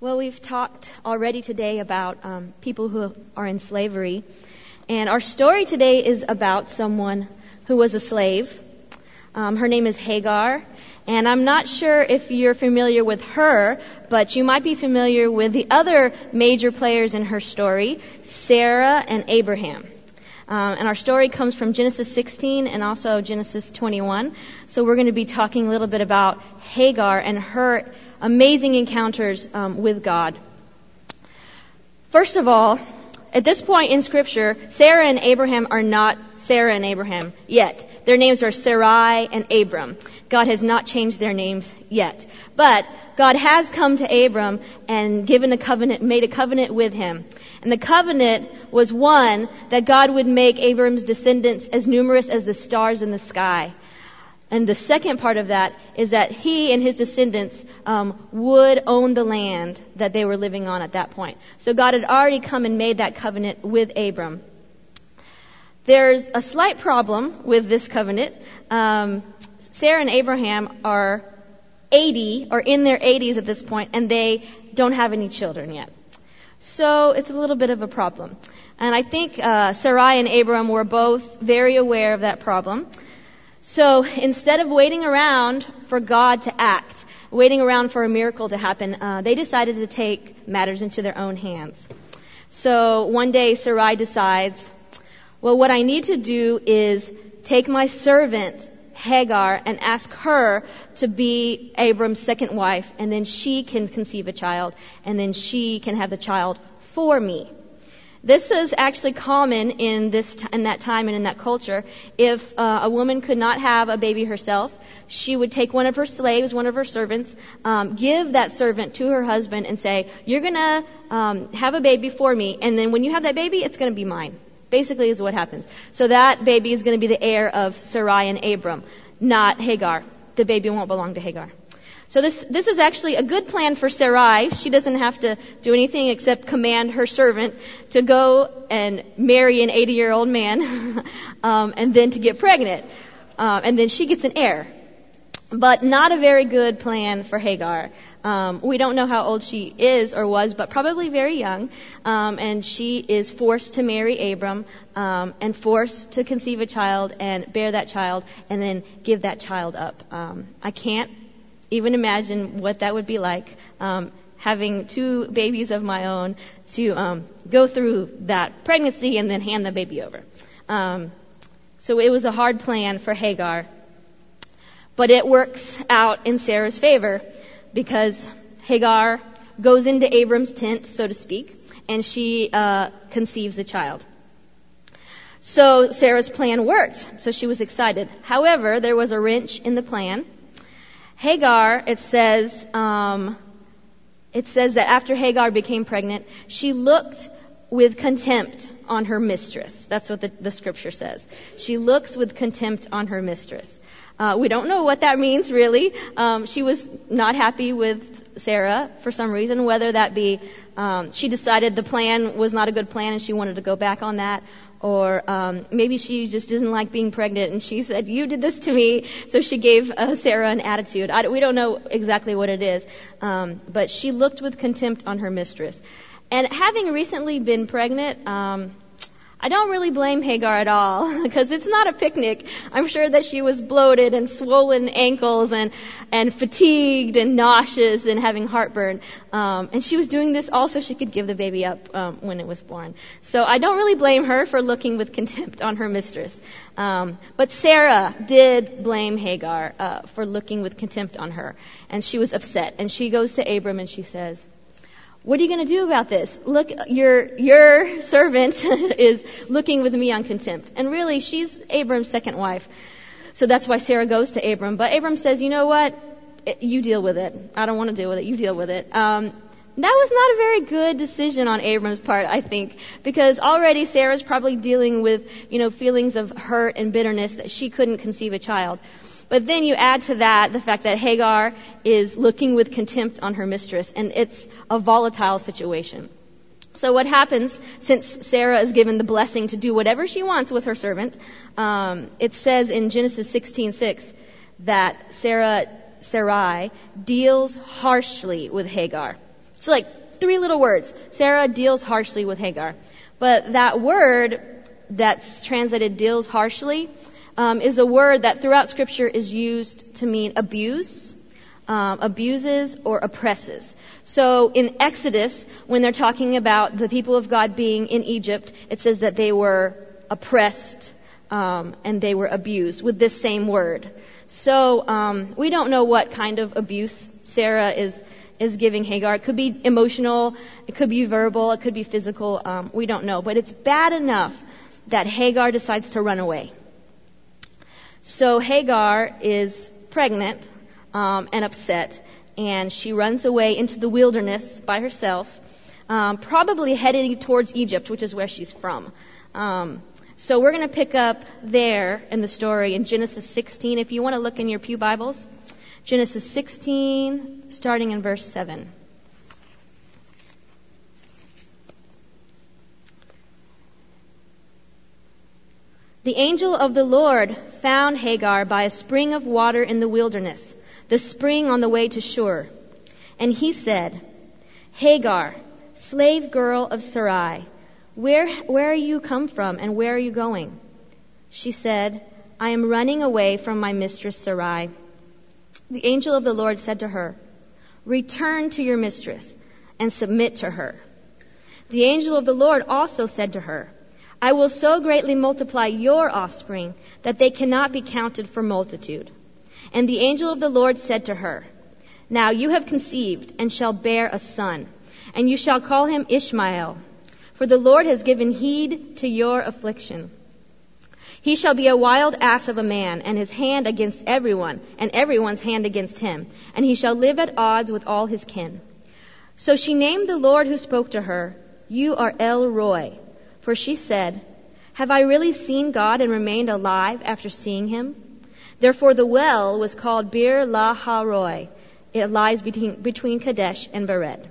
Well, we've talked already today about um, people who are in slavery. And our story today is about someone who was a slave. Um, her name is Hagar. And I'm not sure if you're familiar with her, but you might be familiar with the other major players in her story, Sarah and Abraham. Um, and our story comes from Genesis 16 and also Genesis 21. So we're going to be talking a little bit about Hagar and her amazing encounters um, with God. First of all, at this point in Scripture, Sarah and Abraham are not Sarah and Abraham yet. Their names are Sarai and Abram. God has not changed their names yet. But God has come to Abram and given a covenant, made a covenant with him. And the covenant was one that God would make Abram's descendants as numerous as the stars in the sky. And the second part of that is that he and his descendants um, would own the land that they were living on at that point. So God had already come and made that covenant with Abram. There's a slight problem with this covenant. Um, Sarah and Abraham are 80 or in their 80s at this point, and they don't have any children yet. So it's a little bit of a problem. And I think uh, Sarai and Abram were both very aware of that problem. So instead of waiting around for God to act, waiting around for a miracle to happen, uh, they decided to take matters into their own hands. So one day Sarai decides, well, what I need to do is take my servant Hagar and ask her to be Abram's second wife, and then she can conceive a child, and then she can have the child for me. This is actually common in this in that time and in that culture. If uh, a woman could not have a baby herself, she would take one of her slaves, one of her servants, um, give that servant to her husband, and say, "You're gonna um, have a baby for me, and then when you have that baby, it's gonna be mine." Basically, is what happens. So that baby is to be the heir of Sarai and Abram, not Hagar. The baby won't belong to Hagar. So this, this is actually a good plan for Sarai. She doesn't have to do anything except command her servant to go and marry an 80 year old man, um, and then to get pregnant. Um, and then she gets an heir. But not a very good plan for Hagar. Um, we don't know how old she is or was, but probably very young. Um, and she is forced to marry Abram um, and forced to conceive a child and bear that child and then give that child up. Um, I can't even imagine what that would be like. Um, having two babies of my own to um, go through that pregnancy and then hand the baby over. so it was a hard plan for Hagar, but it works out in Sarah's favor because Hagar goes into Abram's tent, so to speak, and she uh, conceives a child. So Sarah's plan worked, so she was excited. However, there was a wrench in the plan. Hagar, it says, um, it says that after Hagar became pregnant, she looked with contempt on her mistress. That's what the, the scripture says. She looks with contempt on her mistress. Uh, we don't know what that means really. Um, she was not happy with Sarah for some reason, whether that be um, she decided the plan was not a good plan and she wanted to go back on that, or um, maybe she just doesn't like being pregnant and she said, "You did this to me," so she gave uh, Sarah an attitude. I, we don't know exactly what it is, um, but she looked with contempt on her mistress. And having recently been pregnant, um, I don't really blame Hagar at all because it's not a picnic. I'm sure that she was bloated and swollen ankles and and fatigued and nauseous and having heartburn. Um, and she was doing this all so she could give the baby up um, when it was born. So I don't really blame her for looking with contempt on her mistress. Um, but Sarah did blame Hagar uh, for looking with contempt on her, and she was upset. And she goes to Abram and she says. What are you going to do about this? Look, your, your servant is looking with me on contempt. And really, she's Abram's second wife. So that's why Sarah goes to Abram. But Abram says, you know what? You deal with it. I don't want to deal with it. You deal with it. Um, that was not a very good decision on Abram's part, I think, because already Sarah's probably dealing with, you know, feelings of hurt and bitterness that she couldn't conceive a child. But then you add to that the fact that Hagar is looking with contempt on her mistress, and it's a volatile situation. So what happens since Sarah is given the blessing to do whatever she wants with her servant? Um, it says in Genesis 16:6 that Sarah Sarai deals harshly with Hagar. So like three little words. Sarah deals harshly with Hagar. But that word that's translated deals harshly um, is a word that throughout Scripture is used to mean abuse, um, abuses, or oppresses. So in Exodus, when they're talking about the people of God being in Egypt, it says that they were oppressed um, and they were abused with this same word. So um, we don't know what kind of abuse Sarah is is giving Hagar. It could be emotional, it could be verbal, it could be physical. Um, we don't know, but it's bad enough that Hagar decides to run away. So Hagar is pregnant um, and upset, and she runs away into the wilderness by herself, um, probably heading towards Egypt, which is where she's from. Um, so we're going to pick up there in the story in Genesis 16. If you want to look in your Pew Bibles, Genesis 16, starting in verse 7. The angel of the Lord found Hagar by a spring of water in the wilderness, the spring on the way to Shur. And he said, Hagar, slave girl of Sarai, where, where are you come from and where are you going? She said, I am running away from my mistress Sarai. The angel of the Lord said to her, Return to your mistress and submit to her. The angel of the Lord also said to her, I will so greatly multiply your offspring that they cannot be counted for multitude. And the angel of the Lord said to her, Now you have conceived and shall bear a son, and you shall call him Ishmael for the Lord has given heed to your affliction. He shall be a wild ass of a man, and his hand against everyone, and everyone's hand against him, and he shall live at odds with all his kin. So she named the Lord who spoke to her, You are El Roi. For she said, Have I really seen God and remained alive after seeing him? Therefore the well was called Beer Lahai Roi. It lies between, between Kadesh and Bered.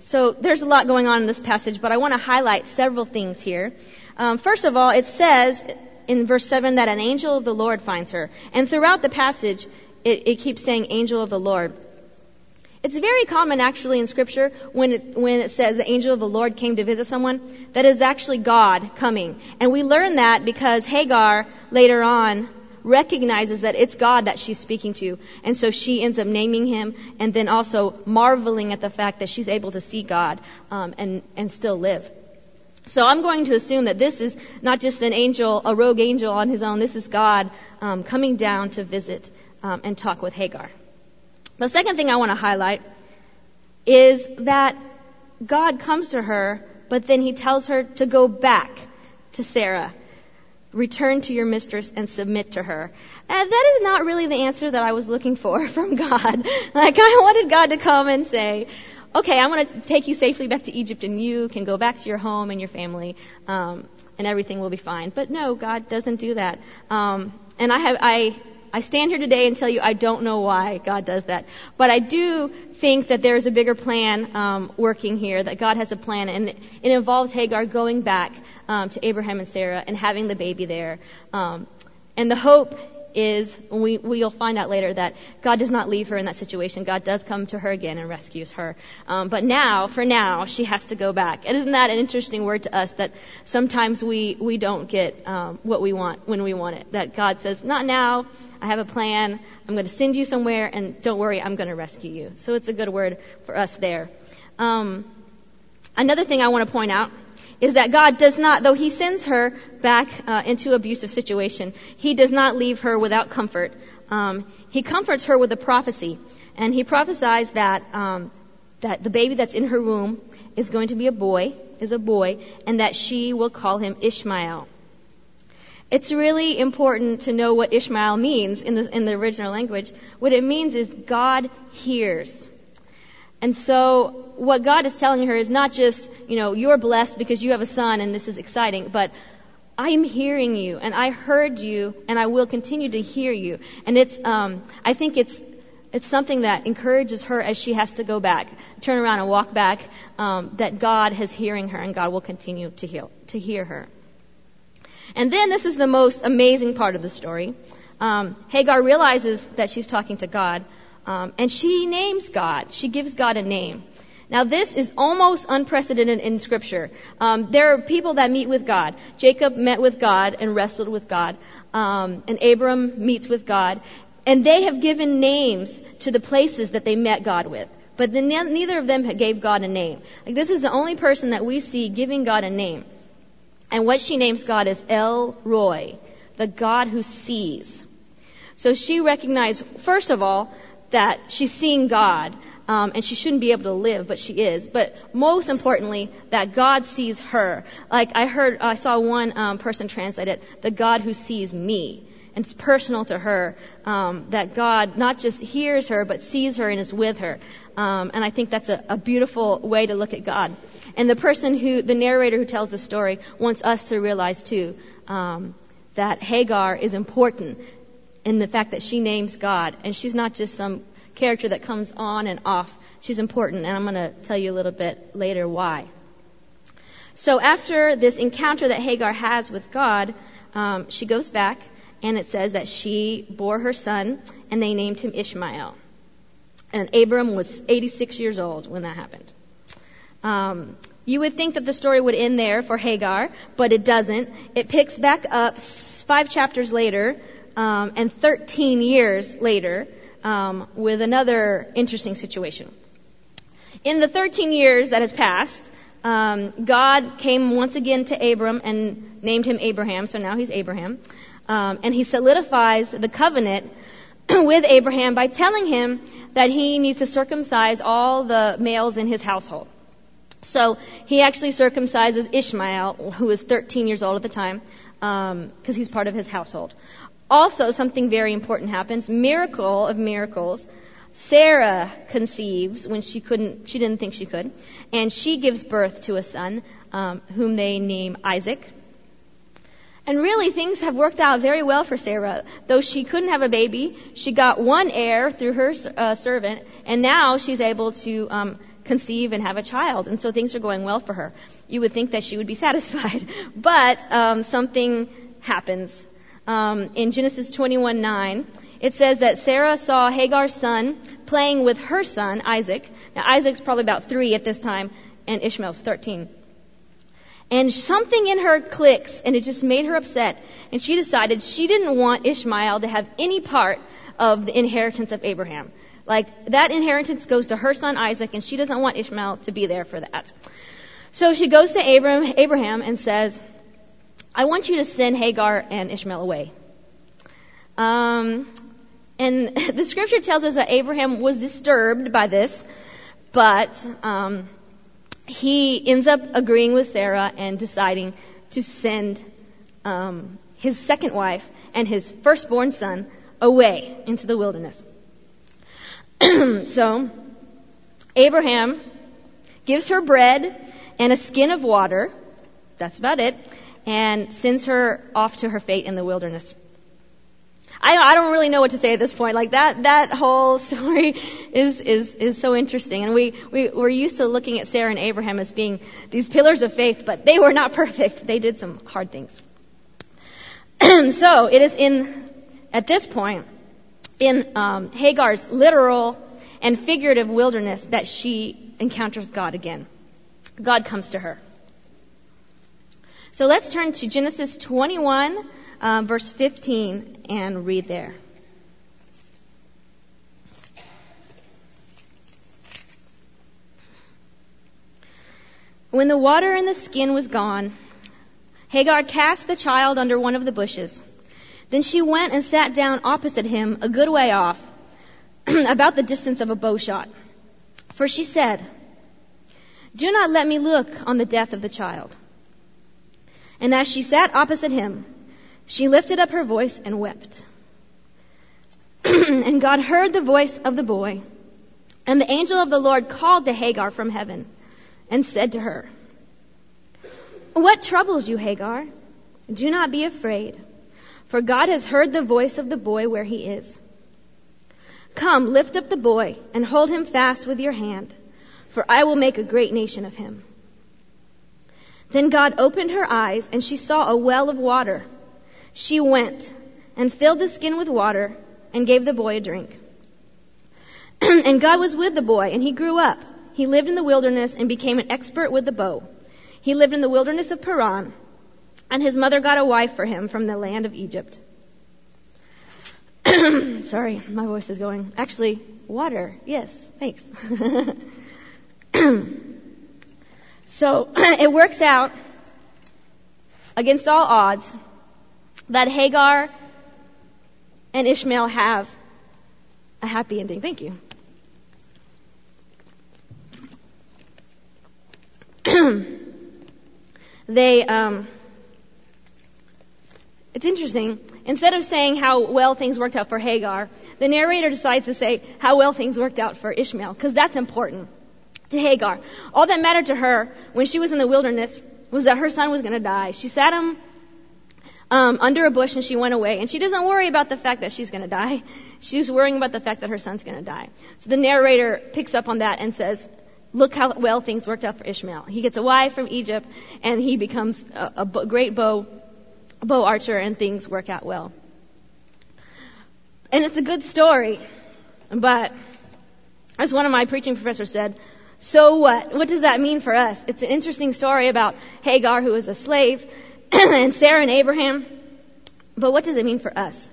So there's a lot going on in this passage, but I want to highlight several things here. Um, first of all, it says in verse 7 that an angel of the Lord finds her. And throughout the passage, it, it keeps saying angel of the Lord. It's very common actually in scripture when it, when it says the angel of the Lord came to visit someone, that is actually God coming. And we learn that because Hagar later on recognizes that it's God that she's speaking to. And so she ends up naming him and then also marveling at the fact that she's able to see God um, and, and still live. So I'm going to assume that this is not just an angel, a rogue angel on his own. This is God um, coming down to visit um, and talk with Hagar. The second thing I want to highlight is that God comes to her, but then he tells her to go back to Sarah return to your mistress and submit to her. And that is not really the answer that I was looking for from God. Like I wanted God to come and say, okay, I'm going to take you safely back to Egypt and you can go back to your home and your family, um, and everything will be fine. But no, God doesn't do that. Um, and I have, I, I stand here today and tell you I don't know why God does that. But I do think that there is a bigger plan um, working here, that God has a plan, and it, involves Hagar going back um, to Abraham and Sarah and having the baby there. Um, and the hope is, we, we'll find out later, that God does not leave her in that situation. God does come to her again and rescues her. Um, but now, for now, she has to go back. And isn't that an interesting word to us that sometimes we, we don't get um, what we want when we want it? That God says, not now, I have a plan, I'm going to send you somewhere, and don't worry, I'm going to rescue you. So it's a good word for us there. Um, another thing I want to point out is that God does not, though He sends her back uh, into abusive situation, He does not leave her without comfort. Um, he comforts her with a prophecy, and He prophesies that um, that the baby that's in her womb is going to be a boy, is a boy, and that she will call him Ishmael. It's really important to know what Ishmael means in the, in the original language. What it means is God hears. And so what God is telling her is not just, you know, you're blessed because you have a son and this is exciting, but I'm hearing you and I heard you and I will continue to hear you. And it's, um, I think it's, it's something that encourages her as she has to go back, turn around and walk back, um, that God is hearing her and God will continue to heal, to hear her. And then this is the most amazing part of the story. Um, Hagar realizes that she's talking to God, Um, and she names God. She gives God a name. Now, this is almost unprecedented in Scripture. Um, there are people that meet with God. Jacob met with God and wrestled with God, um, and Abram meets with God, and they have given names to the places that they met God with. But then neither of them gave God a name. Like this is the only person that we see giving God a name. And what she names God is El Roi, the God who sees. So she recognized, first of all, that she's seeing God, and she shouldn't be able to live, but she is. But most importantly, that God sees her. Like I heard, I saw one um, person translate it, the God who sees me. And it's personal to her um, that God not just hears her, but sees her and is with her. Um, and I think that's a, a beautiful way to look at God. And the person who, the narrator who tells the story, wants us to realize too um, that Hagar is important in the fact that she names God, and she's not just some character that comes on and off. She's important, and I'm going to tell you a little bit later why. So after this encounter that Hagar has with God, um, she goes back, and it says that she bore her son, and they named him Ishmael. And Abram was 86 years old when that happened. Um, you would think that the story would end there for Hagar, but it doesn't. It picks back up five chapters later um, and 13 years later with another interesting situation. In the 13 years that has passed, um, God came once again to Abram and named him Abraham, so now he's Abraham. Um, and he solidifies the covenant with Abraham by telling him that he needs to circumcise all the males in his household. So he actually circumcises Ishmael, who is 13 years old at the time, because um, he's part of his household. Also, something very important happens. Miracle of miracles. Sarah conceives when she couldn't, she didn't think she could, and she gives birth to a son, um, whom they name Isaac. And really, things have worked out very well for Sarah. Though she couldn't have a baby, she got one heir through her uh, servant, and now she's able to um, conceive and have a child. And so things are going well for her. You would think that she would be satisfied, but um, something happens um, in Genesis 21:9, it says that Sarah saw Hagar's son playing with her son Isaac. Now Isaac's probably about three at this time, and Ishmael's 13. And something in her clicks, and it just made her upset. And she decided she didn't want Ishmael to have any part of the inheritance of Abraham. Like that inheritance goes to her son Isaac, and she doesn't want Ishmael to be there for that. So she goes to Abraham, Abraham and says, I want you to send Hagar and Ishmael away. Um, and the scripture tells us that Abraham was disturbed by this, but um, he ends up agreeing with Sarah and deciding to send um, his second wife and his firstborn son away into the wilderness. so, Abraham gives her bread and a skin of water. That's about it and sends her off to her fate in the wilderness. I, I don't really know what to say at this point. Like that, that whole story is, is, is so interesting. And we, we, we're used to looking at Sarah and Abraham as being these pillars of faith, but they were not perfect. They did some hard things. so it is in, at this point, in um, Hagar's literal and figurative wilderness that she encounters God again. God comes to her. So let's turn to Genesis 21, uh, verse 15, and read there. When the water in the skin was gone, Hagar cast the child under one of the bushes. Then she went and sat down opposite him, a good way off, about the distance of a bow shot. For she said, Do not let me look on the death of the child. And as she sat opposite him, she lifted up her voice and wept. and God heard the voice of the boy. And the angel of the Lord called to Hagar from heaven and said to her, What troubles you, Hagar? Do not be afraid, for God has heard the voice of the boy where he is. Come, lift up the boy and hold him fast with your hand, for I will make a great nation of him. Then God opened her eyes and she saw a well of water. She went and filled the skin with water and gave the boy a drink. and God was with the boy, and he grew up. He lived in the wilderness and became an expert with the bow. He lived in the wilderness of Paran, and his mother got a wife for him from the land of Egypt. Sorry, my voice is going. Actually, water. Yes, thanks. so it works out against all odds that Hagar and Ishmael have a happy ending. Thank you. they, um, it's interesting. Instead of saying how well things worked out for Hagar, the narrator decides to say how well things worked out for Ishmael, because that's important to Hagar. All that mattered to her when she was in the wilderness was that her son was going to die. She sat him um, under a bush and she went away. And she doesn't worry about the fact that she's going to die. She's worrying about the fact that her son's going to die. So the narrator picks up on that and says, look how well things worked out for Ishmael. He gets a wife from Egypt and he becomes a, a great bow, bow archer and things work out well. And it's a good story, but as one of my preaching professors said, so what? What does that mean for us? It's an interesting story about Hagar who was a slave and Sarah and Abraham. But what does it mean for us?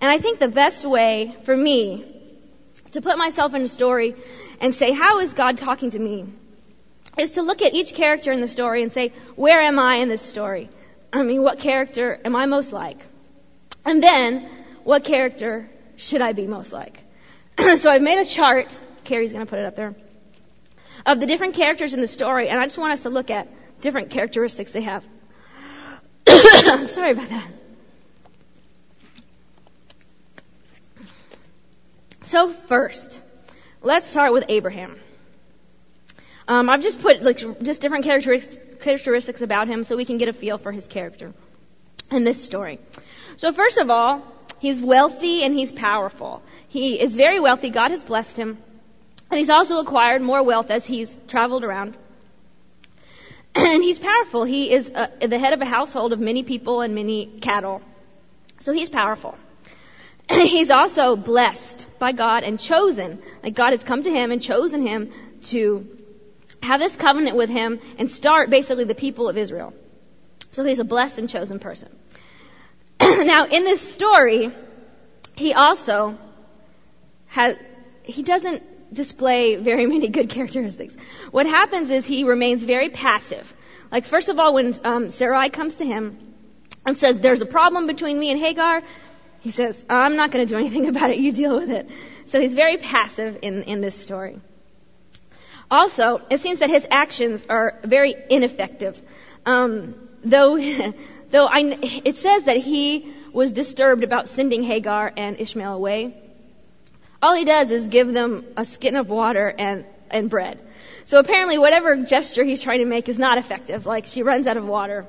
And I think the best way for me to put myself in a story and say, how is God talking to me? Is to look at each character in the story and say, where am I in this story? I mean, what character am I most like? And then, what character should I be most like? so I've made a chart, Carrie's gonna put it up there, of the different characters in the story, and I just want us to look at different characteristics they have. Sorry about that. So first, let's start with Abraham. Um, I've just put like just different characteristics about him so we can get a feel for his character in this story. So first of all, he's wealthy and he's powerful. He is very wealthy. God has blessed him. And he's also acquired more wealth as he's traveled around. and he's powerful. He is uh, the head of a household of many people and many cattle. So he's powerful. he's also blessed by God and chosen. Like God has come to him and chosen him to have this covenant with him and start basically the people of Israel. So he's a blessed and chosen person. now in this story, he also has, he doesn't display very many good characteristics. What happens is he remains very passive. Like first of all, when um, Sarai comes to him and says, "There's a problem between me and Hagar," he says, "I'm not going to do anything about it. You deal with it." So he's very passive in in this story. Also, it seems that his actions are very ineffective. Um, though, though I, it says that he was disturbed about sending Hagar and Ishmael away. All he does is give them a skin of water and, and bread. So apparently whatever gesture he's trying to make is not effective. Like she runs out of water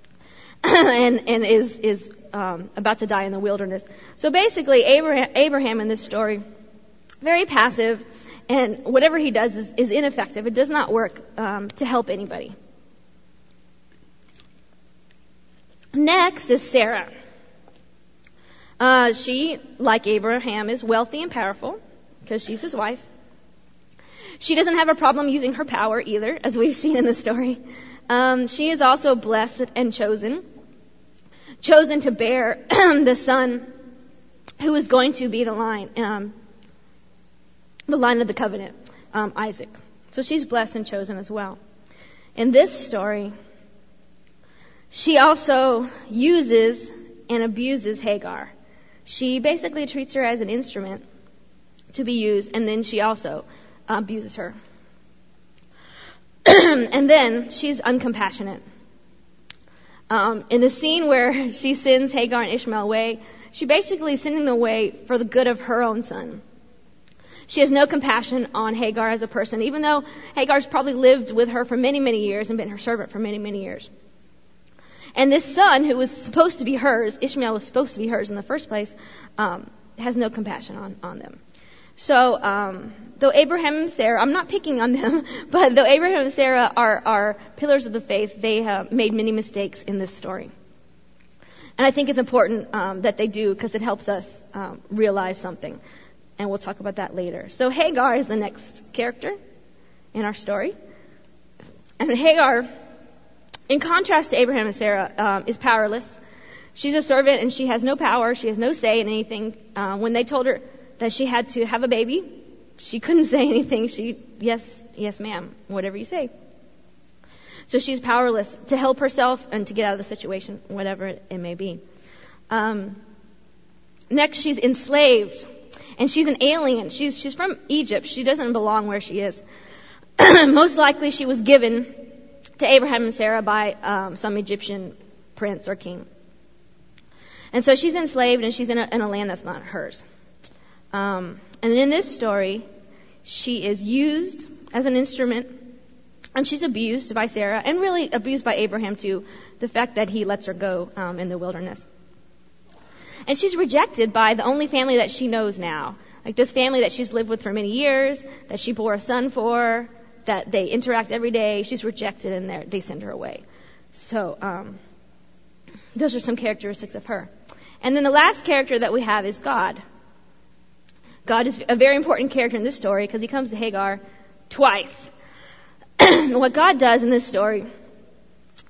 and, and is, is um, about to die in the wilderness. So basically Abraham, Abraham in this story, very passive, and whatever he does is, is ineffective. It does not work um, to help anybody. Next is Sarah. Uh, she, like Abraham, is wealthy and powerful because she's his wife. She doesn't have a problem using her power either, as we've seen in the story. Um, she is also blessed and chosen, chosen to bear the son who is going to be the line, um, the line of the covenant, um, Isaac. So she's blessed and chosen as well. In this story, she also uses and abuses Hagar. She basically treats her as an instrument to be used, and then she also abuses her. and then she's uncompassionate. Um, in the scene where she sends Hagar and Ishmael away, she basically sending them away for the good of her own son. She has no compassion on Hagar as a person, even though Hagar's probably lived with her for many, many years and been her servant for many, many years. And this son, who was supposed to be hers, Ishmael was supposed to be hers in the first place, um, has no compassion on, on them. So, um, though Abraham and Sarah, I'm not picking on them, but though Abraham and Sarah are, are pillars of the faith, they have made many mistakes in this story. And I think it's important um, that they do because it helps us um, realize something. and we'll talk about that later. So Hagar is the next character in our story. And Hagar, in contrast to Abraham and Sarah, um, is powerless. She's a servant and she has no power. She has no say in anything. Uh, when they told her that she had to have a baby, she couldn't say anything. She, yes, yes, ma'am, whatever you say. So she's powerless to help herself and to get out of the situation, whatever it, may be. Um, next, she's enslaved, and she's an alien. She's she's from Egypt. She doesn't belong where she is. Most likely, she was given to Abraham and Sarah by um, some Egyptian prince or king. And so she's enslaved, and she's in a, in a land that's not hers. Um, and in this story, she is used as an instrument and she's abused by Sarah and really abused by Abraham too, the fact that he lets her go um, in the wilderness. And she's rejected by the only family that she knows now. Like this family that she's lived with for many years, that she bore a son for, that they interact every day. She's rejected and they send her away. So, um, those are some characteristics of her. And then the last character that we have is God. God is a very important character in this story because he comes to Hagar twice. what God does in this story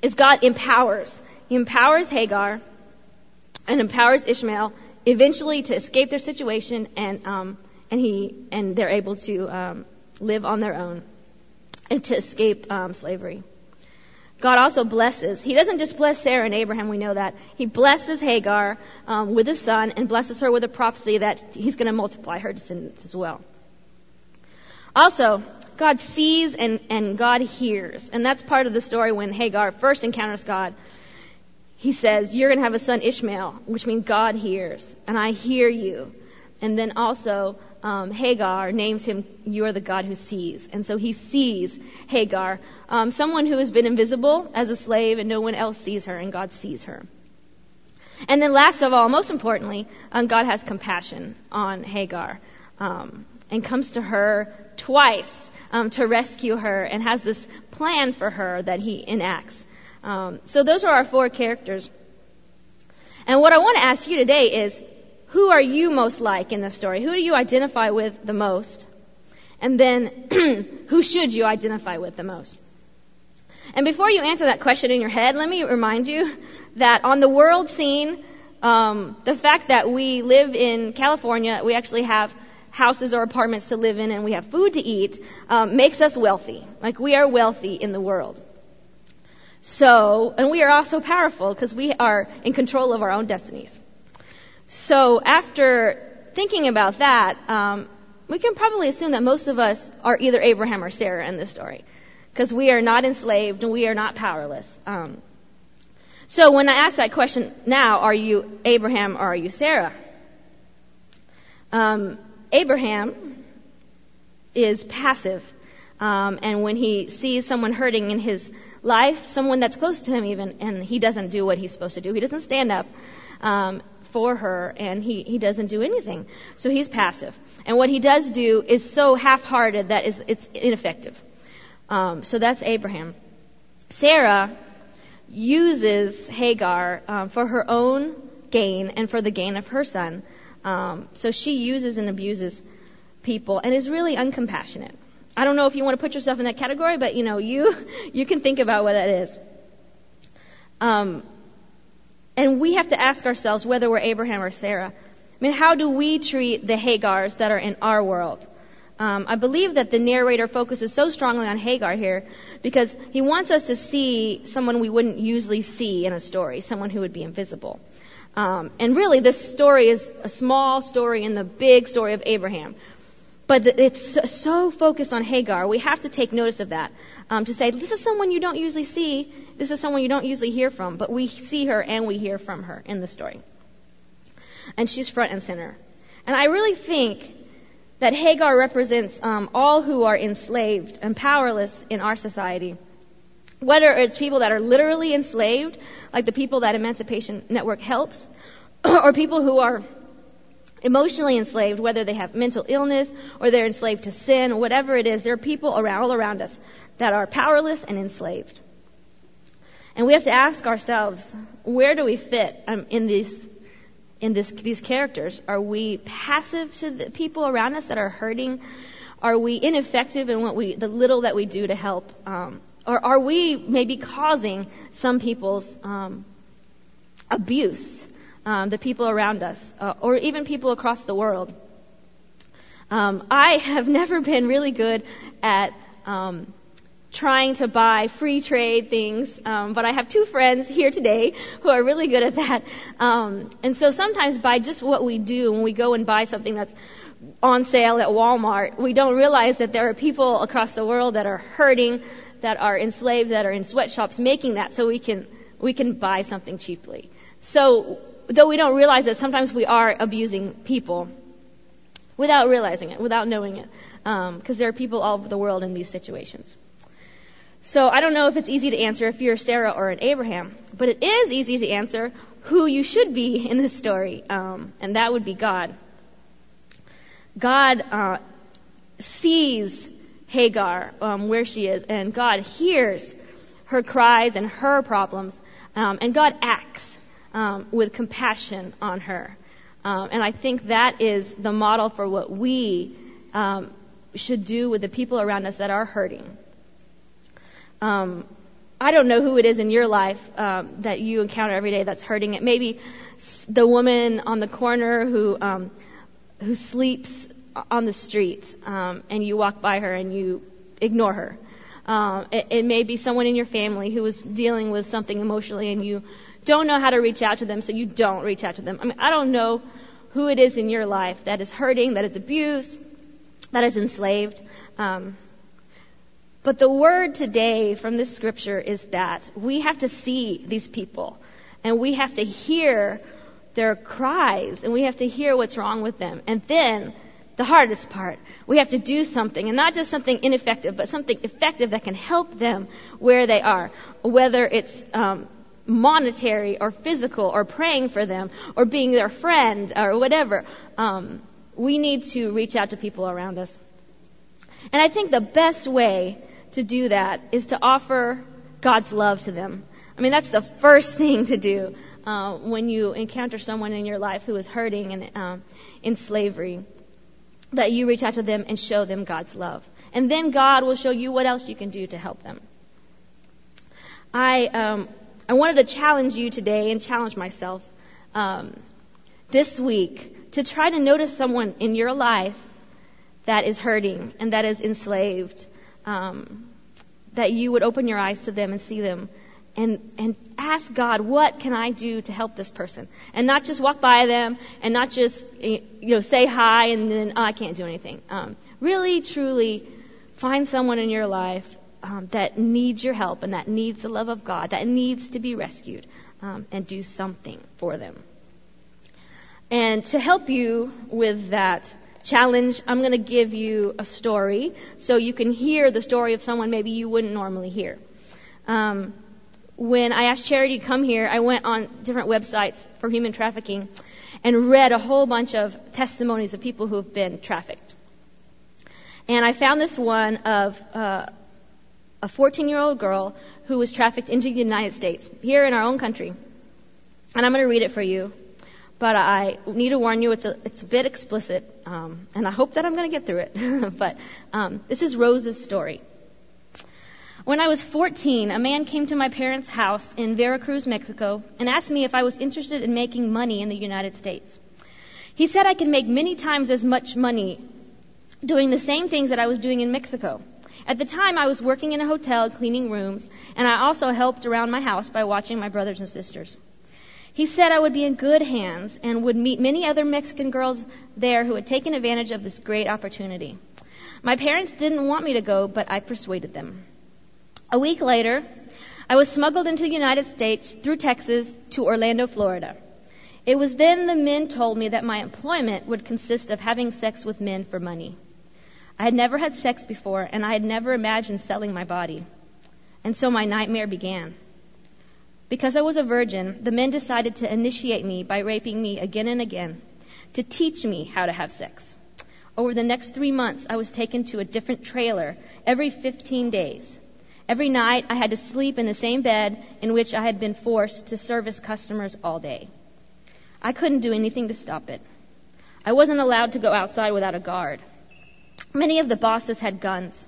is God empowers. He empowers Hagar and empowers Ishmael eventually to escape their situation, and um, and he and they're able to um, live on their own and to escape um, slavery. God also blesses. He doesn't just bless Sarah and Abraham, we know that. He blesses Hagar um, with a son and blesses her with a prophecy that he's going to multiply her descendants as well. Also, God sees and, and God hears. And that's part of the story when Hagar first encounters God. He says, You're going to have a son, Ishmael, which means God hears, and I hear you. And then also, um, Hagar names him, You are the God who sees. And so he sees Hagar, um, someone who has been invisible as a slave, and no one else sees her, and God sees her. And then, last of all, most importantly, um, God has compassion on Hagar um, and comes to her twice um, to rescue her and has this plan for her that he enacts. Um, so those are our four characters. And what I want to ask you today is, who are you most like in the story? Who do you identify with the most? And then, who should you identify with the most? And before you answer that question in your head, let me remind you that on the world scene, um, the fact that we live in California, we actually have houses or apartments to live in and we have food to eat, um, makes us wealthy. Like we are wealthy in the world. So, and we are also powerful because we are in control of our own destinies. So after thinking about that, um, we can probably assume that most of us are either Abraham or Sarah in this story because we are not enslaved and we are not powerless. Um, so when I ask that question now, are you Abraham or are you Sarah? Um, Abraham is passive. Um, and when he sees someone hurting in his life, someone that's close to him even, and he doesn't do what he's supposed to do, he doesn't stand up um, for her, and he, he doesn't do anything. So he's passive. And what he does do is so half-hearted that is, it's ineffective. Um, so that's Abraham. Sarah uses Hagar um, for her own gain and for the gain of her son. Um, so she uses and abuses people and is really uncompassionate. I don't know if you want to put yourself in that category, but you know, you you can think about what that is. Um, and we have to ask ourselves whether we're Abraham or Sarah. I mean, how do we treat the Hagars that are in our world? Um, I believe that the narrator focuses so strongly on Hagar here because he wants us to see someone we wouldn't usually see in a story, someone who would be invisible. Um, and really, this story is a small story in the big story of Abraham. But it's so, focused on Hagar. We have to take notice of that. Um, to say, this is someone you don't usually see. This is someone you don't usually hear from. But we see her and we hear from her in the story. And she's front and center. And I really think that Hagar represents um, all who are enslaved and powerless in our society. Whether it's people that are literally enslaved, like the people that Emancipation Network helps, or people who are emotionally enslaved, whether they have mental illness or they're enslaved to sin, whatever it is, there are people around, all around us that are powerless and enslaved. And we have to ask ourselves, where do we fit um, in this in this, these characters? Are we passive to the people around us that are hurting? Are we ineffective in what we, the little that we do to help? Um, or are we maybe causing some people's um, abuse, um, the people around us, uh, or even people across the world? Um, I have never been really good at um, trying to buy free trade things, um, but I have two friends here today who are really good at that. Um, and so sometimes by just what we do when we go and buy something that's on sale at Walmart, we don't realize that there are people across the world that are hurting, that are enslaved, that are in sweatshops making that so we can we can buy something cheaply. So though we don't realize it, sometimes we are abusing people without realizing it, without knowing it, because um, there are people all over the world in these situations. So I don't know if it's easy to answer if you're Sarah or an Abraham, but it is easy to answer who you should be in this story, um, and that would be God. God uh, sees Hagar um, where she is, and God hears her cries and her problems, um, and God acts um, with compassion on her. Um, and I think that is the model for what we um, should do with the people around us that are hurting. Um, I don't know who it is in your life um, that you encounter every day that's hurting it. Maybe the woman on the corner who um, who sleeps on the street, um, and you walk by her and you ignore her. Um, it, it may be someone in your family who is dealing with something emotionally, and you don't know how to reach out to them, so you don't reach out to them. I mean, I don't know who it is in your life that is hurting, that is abused, that is enslaved. Um, but the word today from this scripture is that we have to see these people and we have to hear their cries and we have to hear what's wrong with them. And then the hardest part, we have to do something and not just something ineffective, but something effective that can help them where they are, whether it's um, monetary or physical or praying for them or being their friend or whatever. Um, we need to reach out to people around us. And I think the best way to do that is to offer God's love to them. I mean, that's the first thing to do uh, when you encounter someone in your life who is hurting and um, in slavery. That you reach out to them and show them God's love. And then God will show you what else you can do to help them. I, um, I wanted to challenge you today and challenge myself um, this week to try to notice someone in your life that is hurting and that is enslaved um, that you would open your eyes to them and see them and, and ask God, what can I do to help this person? And not just walk by them and not just, you know, say hi and then, oh, I can't do anything. Um, really, truly find someone in your life um, that needs your help and that needs the love of God, that needs to be rescued, um, and do something for them. And to help you with that, challenge, I'm going to give you a story so you can hear the story of someone maybe you wouldn't normally hear. Um, when I asked Charity to come here, I went on different websites for human trafficking and read a whole bunch of testimonies of people who have been trafficked. And I found this one of uh, a 14 year old girl who was trafficked into the United States, here in our own country. And I'm going to read it for you but I need to warn you, it's a, it's a bit explicit, um, and I hope that I'm going to get through it. but um, this is Rose's story. When I was 14, a man came to my parents' house in Veracruz, Mexico, and asked me if I was interested in making money in the United States. He said I could make many times as much money doing the same things that I was doing in Mexico. At the time, I was working in a hotel cleaning rooms, and I also helped around my house by watching my brothers and sisters. He said I would be in good hands and would meet many other Mexican girls there who had taken advantage of this great opportunity. My parents didn't want me to go, but I persuaded them. A week later, I was smuggled into the United States through Texas to Orlando, Florida. It was then the men told me that my employment would consist of having sex with men for money. I had never had sex before, and I had never imagined selling my body. And so my nightmare began. Because I was a virgin, the men decided to initiate me by raping me again and again, to teach me how to have sex. Over the next three months, I was taken to a different trailer every 15 days. Every night, I had to sleep in the same bed in which I had been forced to service customers all day. I couldn't do anything to stop it. I wasn't allowed to go outside without a guard. Many of the bosses had guns.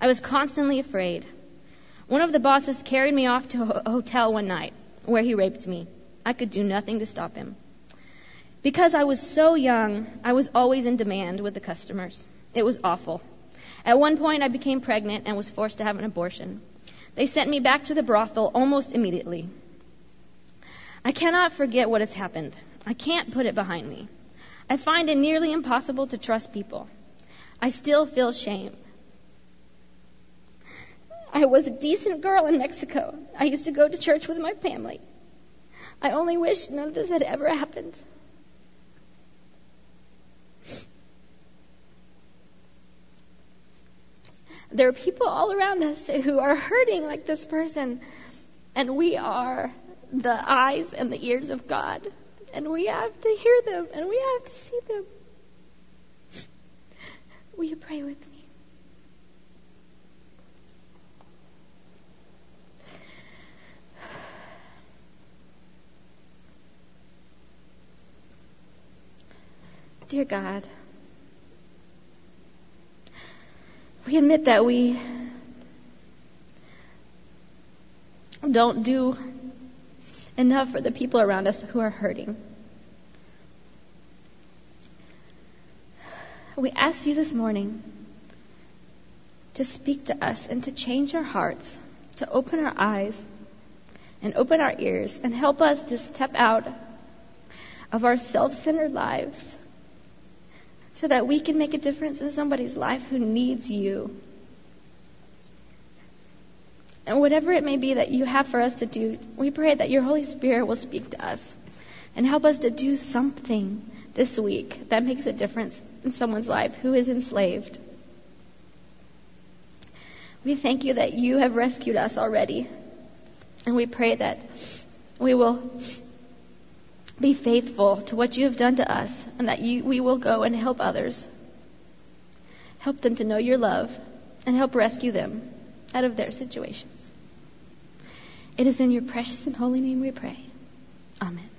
I was constantly afraid. One of the bosses carried me off to a hotel one night where he raped me. I could do nothing to stop him. Because I was so young, I was always in demand with the customers. It was awful. At one point, I became pregnant and was forced to have an abortion. They sent me back to the brothel almost immediately. I cannot forget what has happened. I can't put it behind me. I find it nearly impossible to trust people. I still feel shame. I was a decent girl in Mexico. I used to go to church with my family. I only wish none of this had ever happened. There are people all around us who are hurting like this person, and we are the eyes and the ears of God, and we have to hear them and we have to see them. Will you pray with me? Dear God, we admit that we don't do enough for the people around us who are hurting. We ask you this morning to speak to us and to change our hearts, to open our eyes and open our ears and help us to step out of our self centered lives so that we can make a difference in somebody's life who needs you. And whatever it may be that you have for us to do, we pray that your Holy Spirit will speak to us and help us to do something this week that makes a difference in someone's life who is enslaved. We thank you that you have rescued us already. And we pray that we will be faithful to what you have done to us, and that you, we will go and help others. Help them to know your love, and help rescue them out of their situations. It is in your precious and holy name we pray. Amen.